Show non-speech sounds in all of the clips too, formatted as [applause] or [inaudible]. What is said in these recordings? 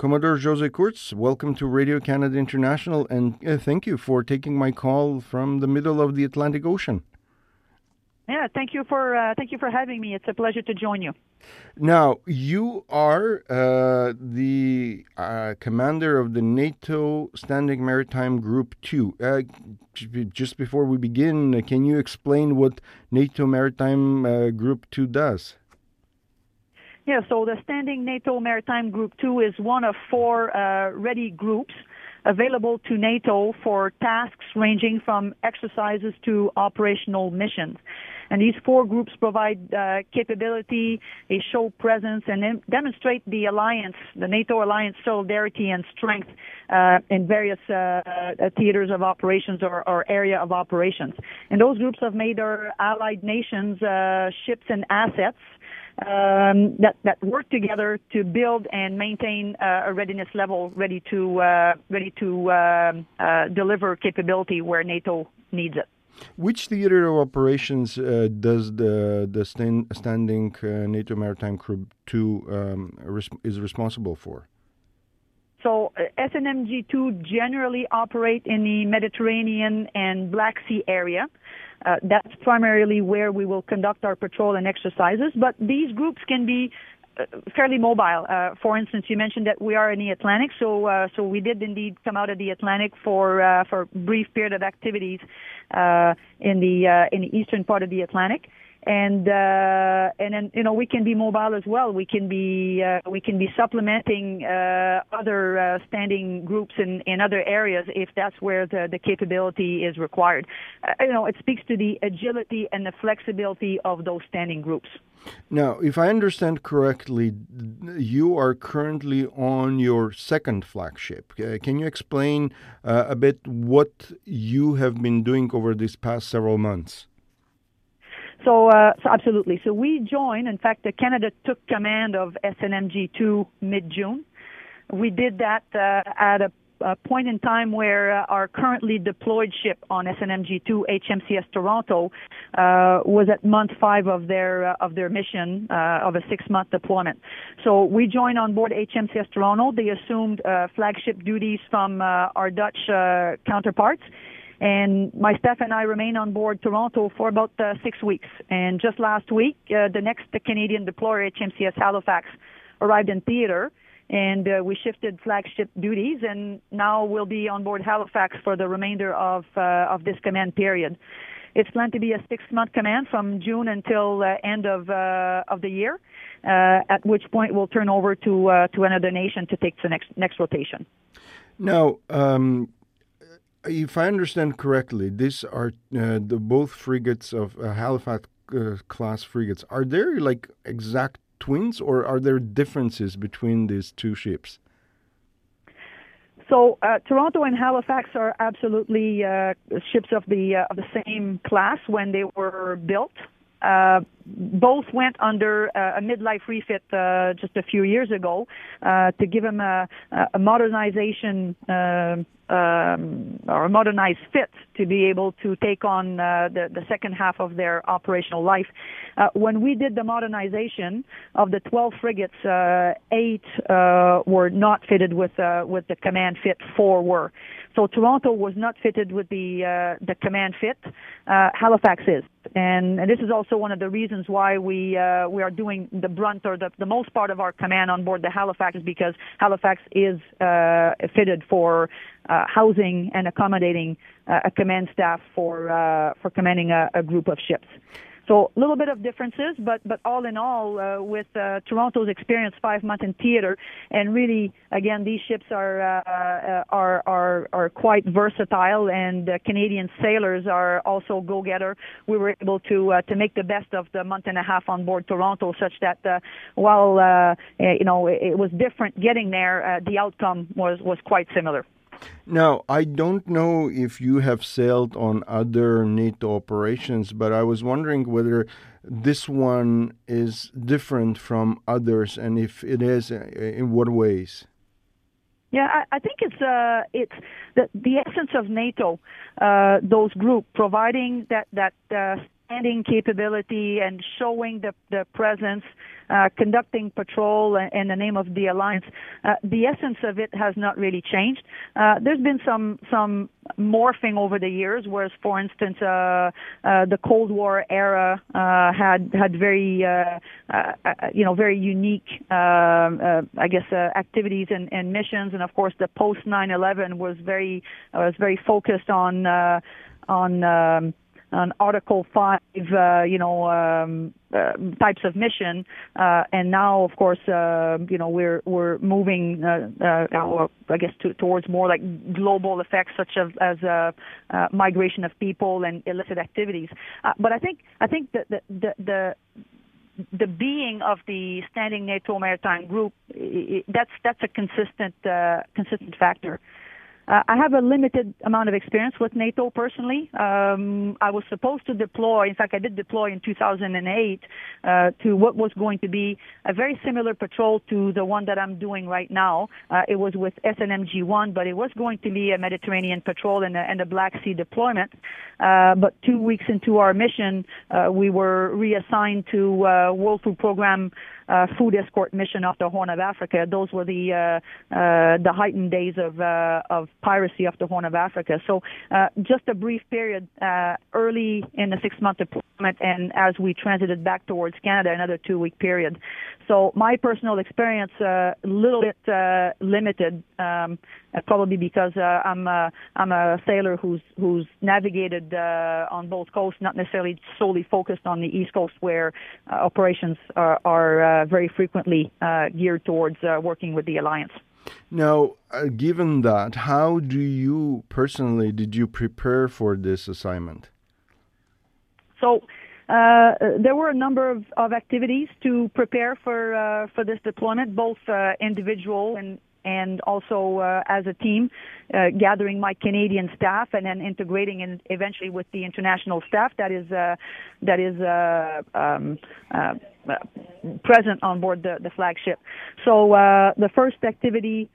Commodore Josée Kurtz, welcome to Radio Canada International, and uh, thank you for taking my call from the middle of the Atlantic Ocean. Yeah, thank you for uh, thank you for having me. It's a pleasure to join you. Now, you are uh, the uh, commander of the NATO Standing Maritime Group 2. Uh, just before we begin, uh, can you explain what NATO Maritime uh, Group 2 does? Yeah, so the Standing NATO Maritime Group 2 is one of four uh, ready groups available to NATO for tasks ranging from exercises to operational missions. And these four groups provide uh, capability, they show presence, and demonstrate the alliance, the NATO alliance solidarity and strength uh, in various uh, uh, theaters of operations or, or, area of operations. And those groups have made our allied nations uh, ships and assets um, that that work together to build and maintain uh, a readiness level ready to uh, ready to um, uh, deliver capability where NATO needs it. Which theater of operations uh, does the the stand, standing uh, NATO Maritime Group Two um, res is responsible for? So uh, SNMG2 generally operate in the Mediterranean and Black Sea area. Uh, that's primarily where we will conduct our patrol and exercises, but these groups can be fairly mobile. Uh, for instance, you mentioned that we are in the Atlantic, so uh, so we did indeed come out of the Atlantic for uh, for brief period of activities uh, in the uh, in the eastern part of the Atlantic and uh, and then you know we can be mobile as well. We can be uh, we can be supplementing uh, other uh, standing groups in, in other areas if that's where the, the capability is required. Uh, you know, it speaks to the agility and the flexibility of those standing groups. Now, if I understand correctly, you are currently on your second flagship. Uh, can you explain a bit what you have been doing over these past several months? So, uh, so absolutely. So we joined. In fact, Canada took command of SNMG2 mid-June. We did that uh, at a, a, point in time where uh, our currently deployed ship on SNMG2 HMCS Toronto uh, was at month five of their uh, of their mission uh, of a six-month deployment. So we joined on board HMCS Toronto. They assumed uh flagship duties from our Dutch uh counterparts and my staff and I remain on board Toronto for about uh, six weeks. And just last week, uh, the next Canadian deployer, HMCS Halifax, arrived in theater, and uh, we shifted flagship duties, and now we'll be on board Halifax for the remainder of uh, of this command period. It's planned to be a six-month command from June until uh, end of uh, of the year. Uh, at which point we'll turn over to uh, to another nation to take the next next rotation. Now, um, if I understand correctly, these are uh, the both frigates of uh, Halifax uh, class frigates. Are there like exact twins, or are there differences between these two ships? So uh, Toronto and Halifax are absolutely uh, ships of the uh, of the same class when they were built. Uh, both went under uh, a midlife refit uh, just a few years ago uh, to give them a, a modernization uh, um, or a modernized fit to be able to take on uh, the, the second half of their operational life. When we did the modernization of the 12 frigates, eight were not fitted with with the command fit. Four were. So Toronto was not fitted with the uh, the command fit. Halifax is, and, and, this is also one of the reasons why we we are doing the brunt or the, the most part of our command on board the Halifax is because Halifax is fitted for uh, housing and accommodating uh, a command staff for uh, for commanding a, a, group of ships. So a little bit of differences, but but all in all, uh, with uh, Toronto's experience, five months in theater, and really, again, these ships are uh, are are are quite versatile, and Canadian sailors are also go-getter. We were able to to make the best of the month and a half on board Toronto, such that while you know it was different getting there, the outcome was was quite similar. Now, I don't know if you have sailed on other NATO operations, but I was wondering whether this one is different from others, and if it is, uh, in what ways? Yeah, I, I think it's uh, it's the the essence of NATO, uh, those group providing that that uh, standing capability and showing the, the presence, uh, conducting patrol in the name of the alliance. Uh, the essence of it has not really changed. Uh, there's been some some morphing over the years, whereas, for instance, uh, uh, the Cold War era had had very you know very unique, I guess, activities and, and missions, and of course, the post 9/11 was very was very focused on on um, on Article 5, uh, you know, um, uh, types of mission. Uh, and now, of course, uh, you know, we're we're moving, uh, uh, I guess, to, towards more like global effects, such as, as uh, uh, migration of people and illicit activities. Uh, but I think I think that the the, the the being of the standing NATO maritime group, that's that's a consistent uh, consistent factor. Uh, I have a limited amount of experience with NATO personally. Um, I was supposed to deploy, in fact, I did deploy in 2008 uh, to what was going to be a very similar patrol to the one that I'm doing right now. Uh, it was with SNMG-1, but it was going to be a Mediterranean patrol and a, and a Black Sea deployment. Uh, but two weeks into our mission, uh, we were reassigned to uh, World Food Program uh, food escort mission off the Horn of Africa. Those were the uh, uh, the heightened days of of piracy off the Horn of Africa. So uh, just a brief period uh, early in the six month deployment, and as we transited back towards Canada, another two week period. So my personal experience a uh, little bit uh, limited, um, probably because uh, I'm a, I'm a sailor who's who's navigated uh, on both coasts, not necessarily solely focused on the East Coast, where operations are, are very frequently geared towards working with the alliance. Now, uh, given that, how do you personally did you prepare for this assignment? So uh, there were a number of, of activities to prepare for uh, for this deployment, both uh, individual and and also uh, as a team, uh, gathering my Canadian staff and then integrating in eventually with the international staff that is uh, that is um, present on board the, the flagship. So the first activity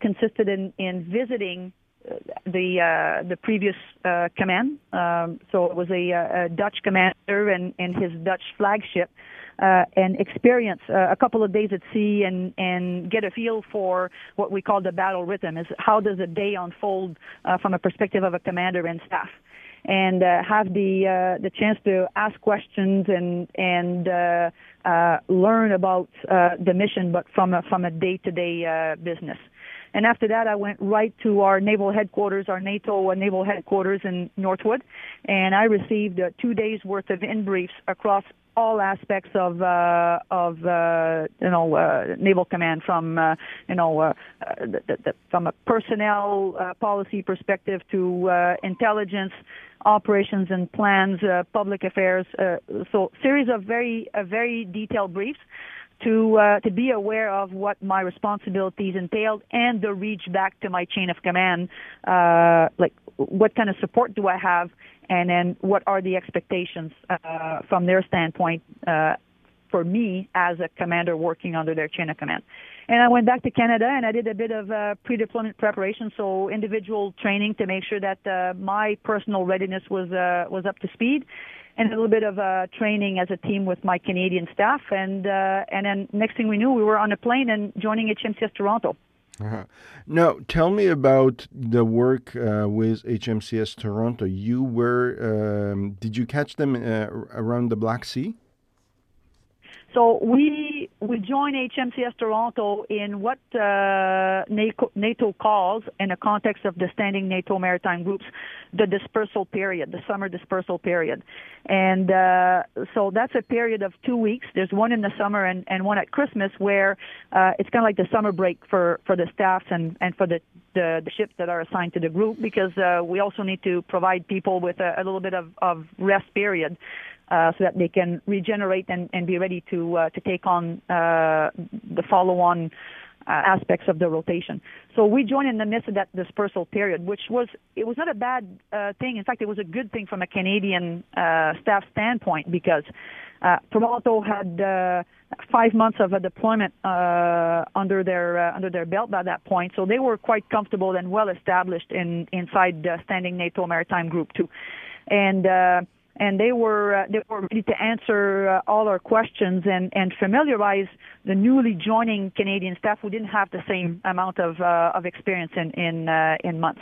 consisted in in visiting the uh, the previous uh, command. Um, so it was a, a Dutch commander and, and his Dutch flagship, uh, and experience uh, a couple of days at sea and and get a feel for what we call the battle rhythm. Is how does a day unfold uh, from a perspective of a commander and staff and uh, have the uh, the chance to ask questions and and uh, uh, learn about uh, the mission, but from a from a day to day business. And after that, I went right to our naval headquarters, our NATO naval headquarters in Northwood, and I received uh, two days worth of in briefs across all aspects of uh, of uh, you know uh, naval command from uh, you know uh, the, the, from a personnel uh, policy perspective to uh, intelligence operations and plans uh, public affairs uh, so series of very uh, very detailed briefs to uh, to be aware of what my responsibilities entailed and the reach back to my chain of command, uh, like what kind of support do I have, and then what are the expectations uh, from their standpoint uh, for me as a commander working under their chain of command. And I went back to Canada and I did a bit of uh, pre-deployment preparation, so individual training to make sure that uh, my personal readiness was uh, was up to speed and a little bit of uh, training as a team with my Canadian staff. And uh, and then next thing we knew, we were on a plane and joining HMCS Toronto. Uh-huh. Now, tell me about the work uh, with HMCS Toronto. You were, um, did you catch them uh, around the Black Sea? So we we join HMCS Toronto in what uh, NATO, calls, in the context of the standing NATO maritime groups, the dispersal period, the summer dispersal period, and uh, so that's a period of two weeks. There's one in the summer and, and one at Christmas where uh, it's kind of like the summer break for for the staffs and and for the the, the ships that are assigned to the group because uh, we also need to provide people with a, a little bit of, of rest period uh, so that they can regenerate and, and be ready to uh, to take on uh, the follow-on uh, aspects of the rotation. So we joined in the midst of that dispersal period, which was it was not a bad uh, thing. In fact, it was a good thing from a Canadian staff standpoint because uh, Toronto had five months of a deployment under their under their belt by that point, so they were quite comfortable and well established in inside standing NATO Maritime Group Two. And and they were uh, they were ready to answer uh, all our questions and and familiarize the newly joining Canadian staff who didn't have the same amount of uh, of experience in in uh, in months.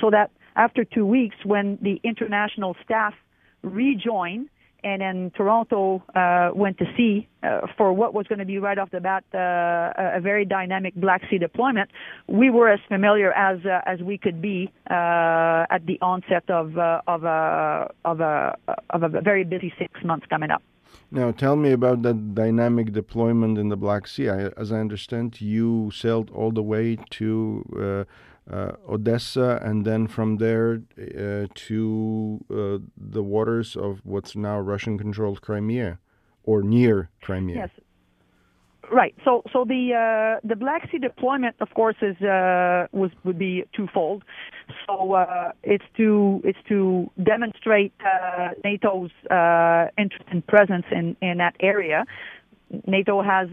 So that after two weeks, when the international staff rejoined, and then Toronto uh, went to sea uh, for what was going to be right off the bat uh, a very dynamic Black Sea deployment. We were as familiar as uh, as we could be uh, at the onset of uh, of a of a of a very busy six months coming up. Now, tell me about that dynamic deployment in the Black Sea. I, as I understand, you sailed all the way to uh, Odessa, and then from there uh, to uh, the waters of what's now Russian-controlled Crimea, or near Crimea. Yes. Right. So, so the uh, the Black Sea deployment, of course, is uh, was would be twofold. So uh, it's to it's to demonstrate NATO's interest and presence in in that area. NATO has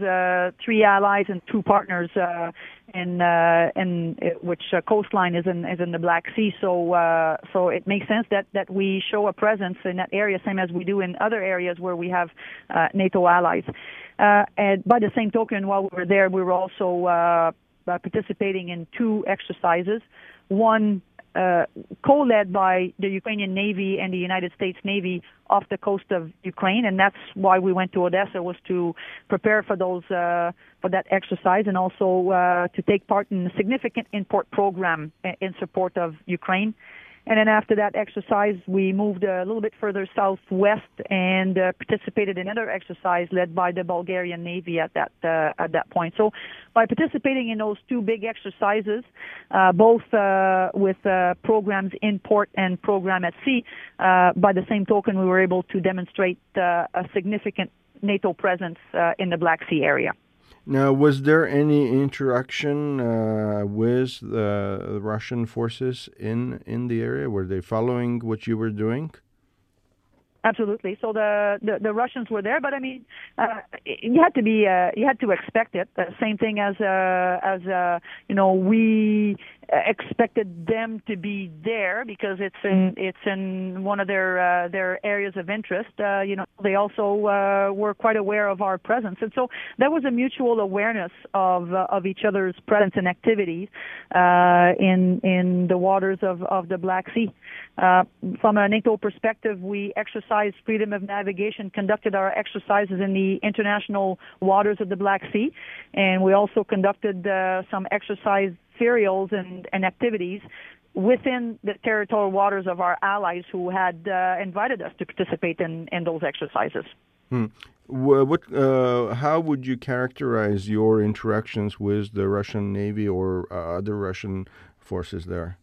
three allies and two partners in uh, in uh, which uh, coastline is in is in the Black Sea. So uh, so it makes sense that that we show a presence in that area, same as we do in other areas where we have uh, NATO allies. Uh, and by the same token, while we were there, we were also uh, participating in two exercises. One uh, co-led by the Ukrainian Navy and the United States Navy off the coast of Ukraine, and that's why we went to Odessa was to prepare for those uh, for that exercise and also uh, to take part in a significant import program in support of Ukraine. And then after that exercise, we moved a little bit further southwest and uh, participated in another exercise led by the Bulgarian Navy at that uh, at that point. So, by participating in those two big exercises, uh, both uh, with uh, programs in port and program at sea, uh, by the same token, we were able to demonstrate a significant NATO presence in the Black Sea area. Now, was there any interaction uh, with the Russian forces in in the area? Were they following what you were doing? Absolutely. So the, the, the Russians were there, but I mean, uh, you had to be uh, you had to expect it. The same thing as uh, as uh, you know we expected them to be there because it's in it's in one of their uh, their areas of interest. Uh, you know, they also uh, were quite aware of our presence, and so there was a mutual awareness of uh, of each other's presence and activities uh, in in the waters of of the Black Sea. Uh, from a NATO perspective, we exercised freedom of navigation, conducted our exercises in the international waters of the Black Sea, and we also conducted uh, some exercise serials and, and activities within the territorial waters of our allies who had uh, invited us to participate in, in those exercises. Hmm. What, uh, how would you characterize your interactions with the Russian Navy or uh, other Russian forces there?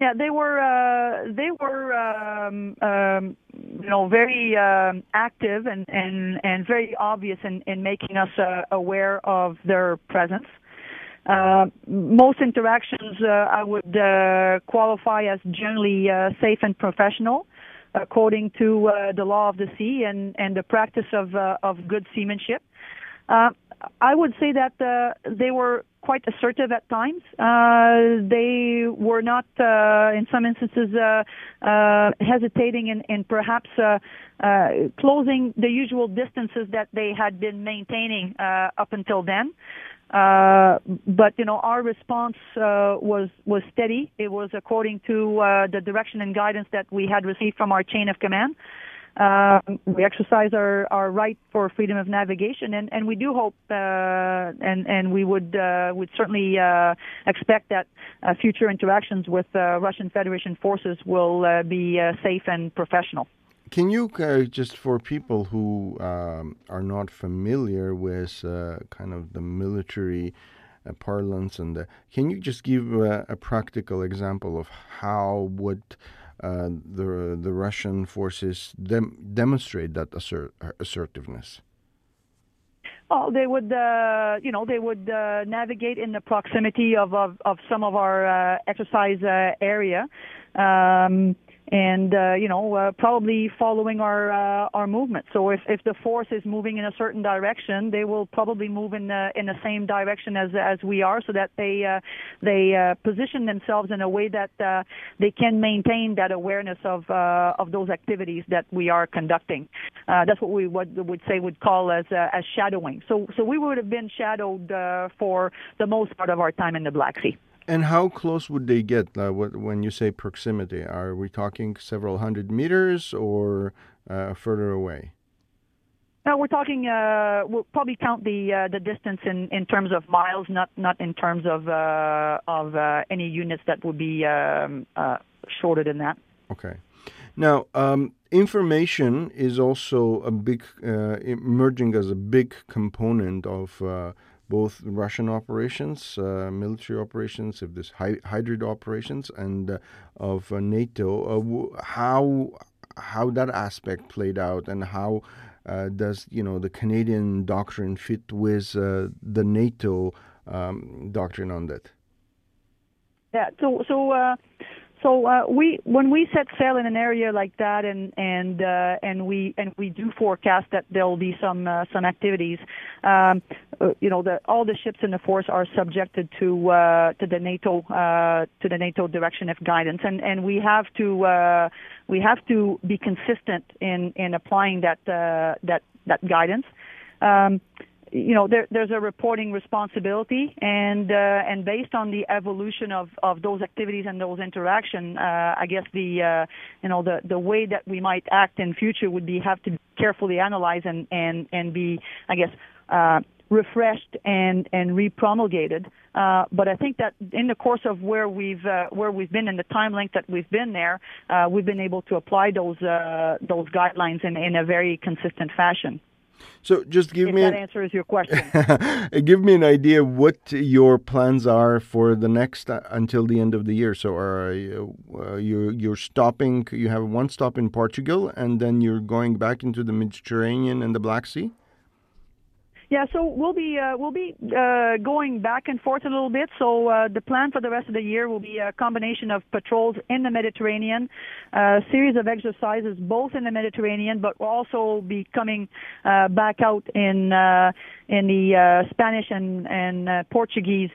Yeah, they were uh, they were um, um, you know very um, active and, and and very obvious in, in making us uh, aware of their presence. Uh, most interactions uh, I would uh, qualify as generally uh, safe and professional, according to uh, the law of the sea and, and the practice of of good seamanship. I would say that they were quite assertive at times. they were not, in some instances, hesitating in, in perhaps closing the usual distances that they had been maintaining up until then. Uh, but you know, our response uh, was was steady. It was according to uh, the direction and guidance that we had received from our chain of command. Uh, we exercise our, our right for freedom of navigation, and, and we do hope, uh, and and we would uh, would certainly uh, expect that future interactions with Russian Federation forces will be safe and professional. Can you uh, just for people who um, are not familiar with uh, kind of the military uh, parlance and the, can you just give a, a practical example of how would uh, the the Russian forces dem- demonstrate that assert- assertiveness? Oh, they would, uh, you know, they would uh, navigate in the proximity of of, of some of our uh, exercise uh, area. Um, and uh, you know uh, probably following our uh, our movement. So if if the force is moving in a certain direction, they will probably move in the in the same direction as as we are, so that they uh, they uh, position themselves in a way that uh, they can maintain that awareness of uh, of those activities that we are conducting. Uh, that's what we would would say would call as uh, as shadowing. So so we would have been shadowed uh, for the most part of our time in the Black Sea. And how close would they get uh, when you say proximity? Are we talking several hundred meters or uh, further away? No, we're talking. Uh, we'll probably count the uh, the distance in, in terms of miles, not not in terms of uh, of uh, any units that would be um, shorter than that. Okay. Now, um, information is also a big emerging as a big component of both Russian operations, uh, military operations, if there's hy- hybrid operations, and uh, of uh, NATO. W- how how that aspect played out, and how does you know the Canadian doctrine fit with the NATO um, doctrine on that? Yeah. So so so uh, we, when we set sail in an area like that, and and uh, and we and we do forecast that there will be some uh, some activities. Um, uh, you know, the, all the ships in the force are subjected to uh, to the NATO uh, to the NATO direction of guidance, and and we have to we have to be consistent in in applying that that that guidance. Um, you know there, there's a reporting responsibility and uh, and based on the evolution of, of those activities and those interaction uh, I guess the uh, you know the the way that we might act in future would be have to carefully analyze and and and be I guess uh, refreshed and and repromulgated. Uh, but I think that in the course of where we've uh, where we've been in the time length that we've been there we've been able to apply those those guidelines in in a very consistent fashion so just give if me that an, [laughs] answers your question. give me an idea what your plans are for the next uh, until the end of the year. So are uh, you you're stopping? You have one stop in Portugal, and then you're going back into the Mediterranean and the Black Sea. Yeah, so we'll be uh, we'll be uh, going back and forth a little bit. So uh, the plan for the rest of the year will be a combination of patrols in the Mediterranean, a series of exercises both in the Mediterranean, but we'll also be coming uh, back out in uh, in the uh, Spanish and and Portuguese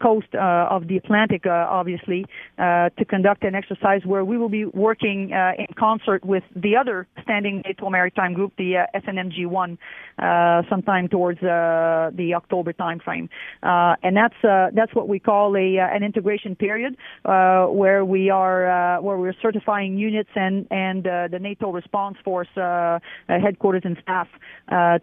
coast of the Atlantic, obviously, to conduct an exercise where we will be working in concert with the other standing NATO maritime group, the SNMG-1. Uh, Uh, sometime towards uh, the October timeframe, uh, and that's uh, that's what we call a uh, an integration period, where we are where we're certifying units and and the NATO response force headquarters and staff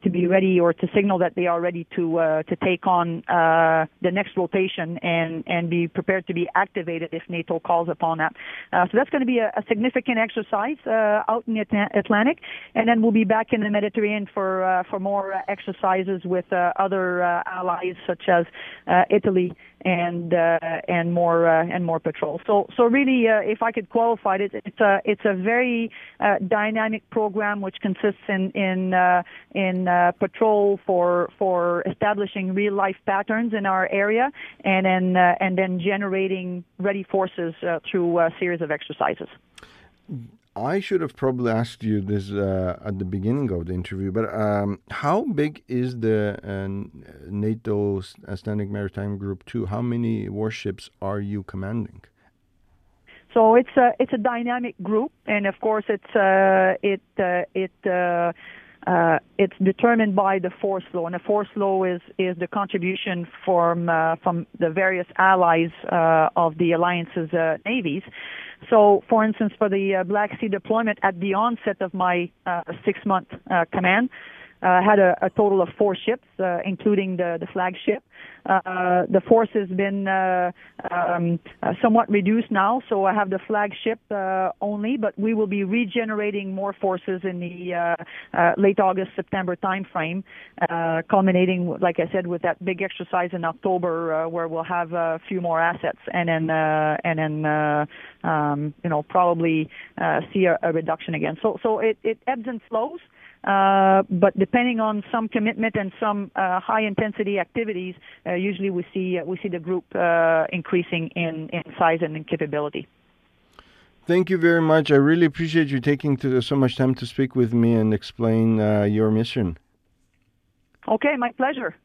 to be ready or to signal that they are ready to to take on the next rotation and and be prepared to be activated if NATO calls upon that. so that's going to be a, a significant exercise out in the Atlantic, and then we'll be back in the Mediterranean for for more uh, Uh, exercises with uh, other uh, allies such as uh, Italy and uh, and more and more patrols. So so really, if I could qualify it, it's a it's a very dynamic program which consists in in in patrol for for establishing real life patterns in our area, and then and then generating ready forces through a series of exercises. I should have probably asked you this uh, at the beginning of the interview, but um, how big is the uh, NATO Standing Maritime Group Two? How many warships are you commanding? So it's a it's a dynamic group, and of course it's uh, it uh, it. Uh, uh, it's determined by the force law, and the force law is is the contribution from uh, from the various allies uh, of the alliance's uh, navies. So, for instance, for the uh, Black Sea deployment at the onset of my uh, six-month uh, command, uh, had a, a total of four ships, uh, including the, the flagship. Uh, the force has been uh, um, uh, somewhat reduced now, so I have the flagship uh, only, but we will be regenerating more forces in the uh, uh, late August, September timeframe, uh, culminating, like I said, with that big exercise in October, uh, where we'll have a few more assets, and then uh, and then uh, um, you know probably uh, see a, a reduction again. So so it, it ebbs and flows. But depending on some commitment and some uh, high intensity activities, uh, usually we see uh, we see the group uh, increasing in, in size and in capability. Thank you very much. I really appreciate you taking to, so much time to speak with me and explain uh, your mission. Okay, my pleasure.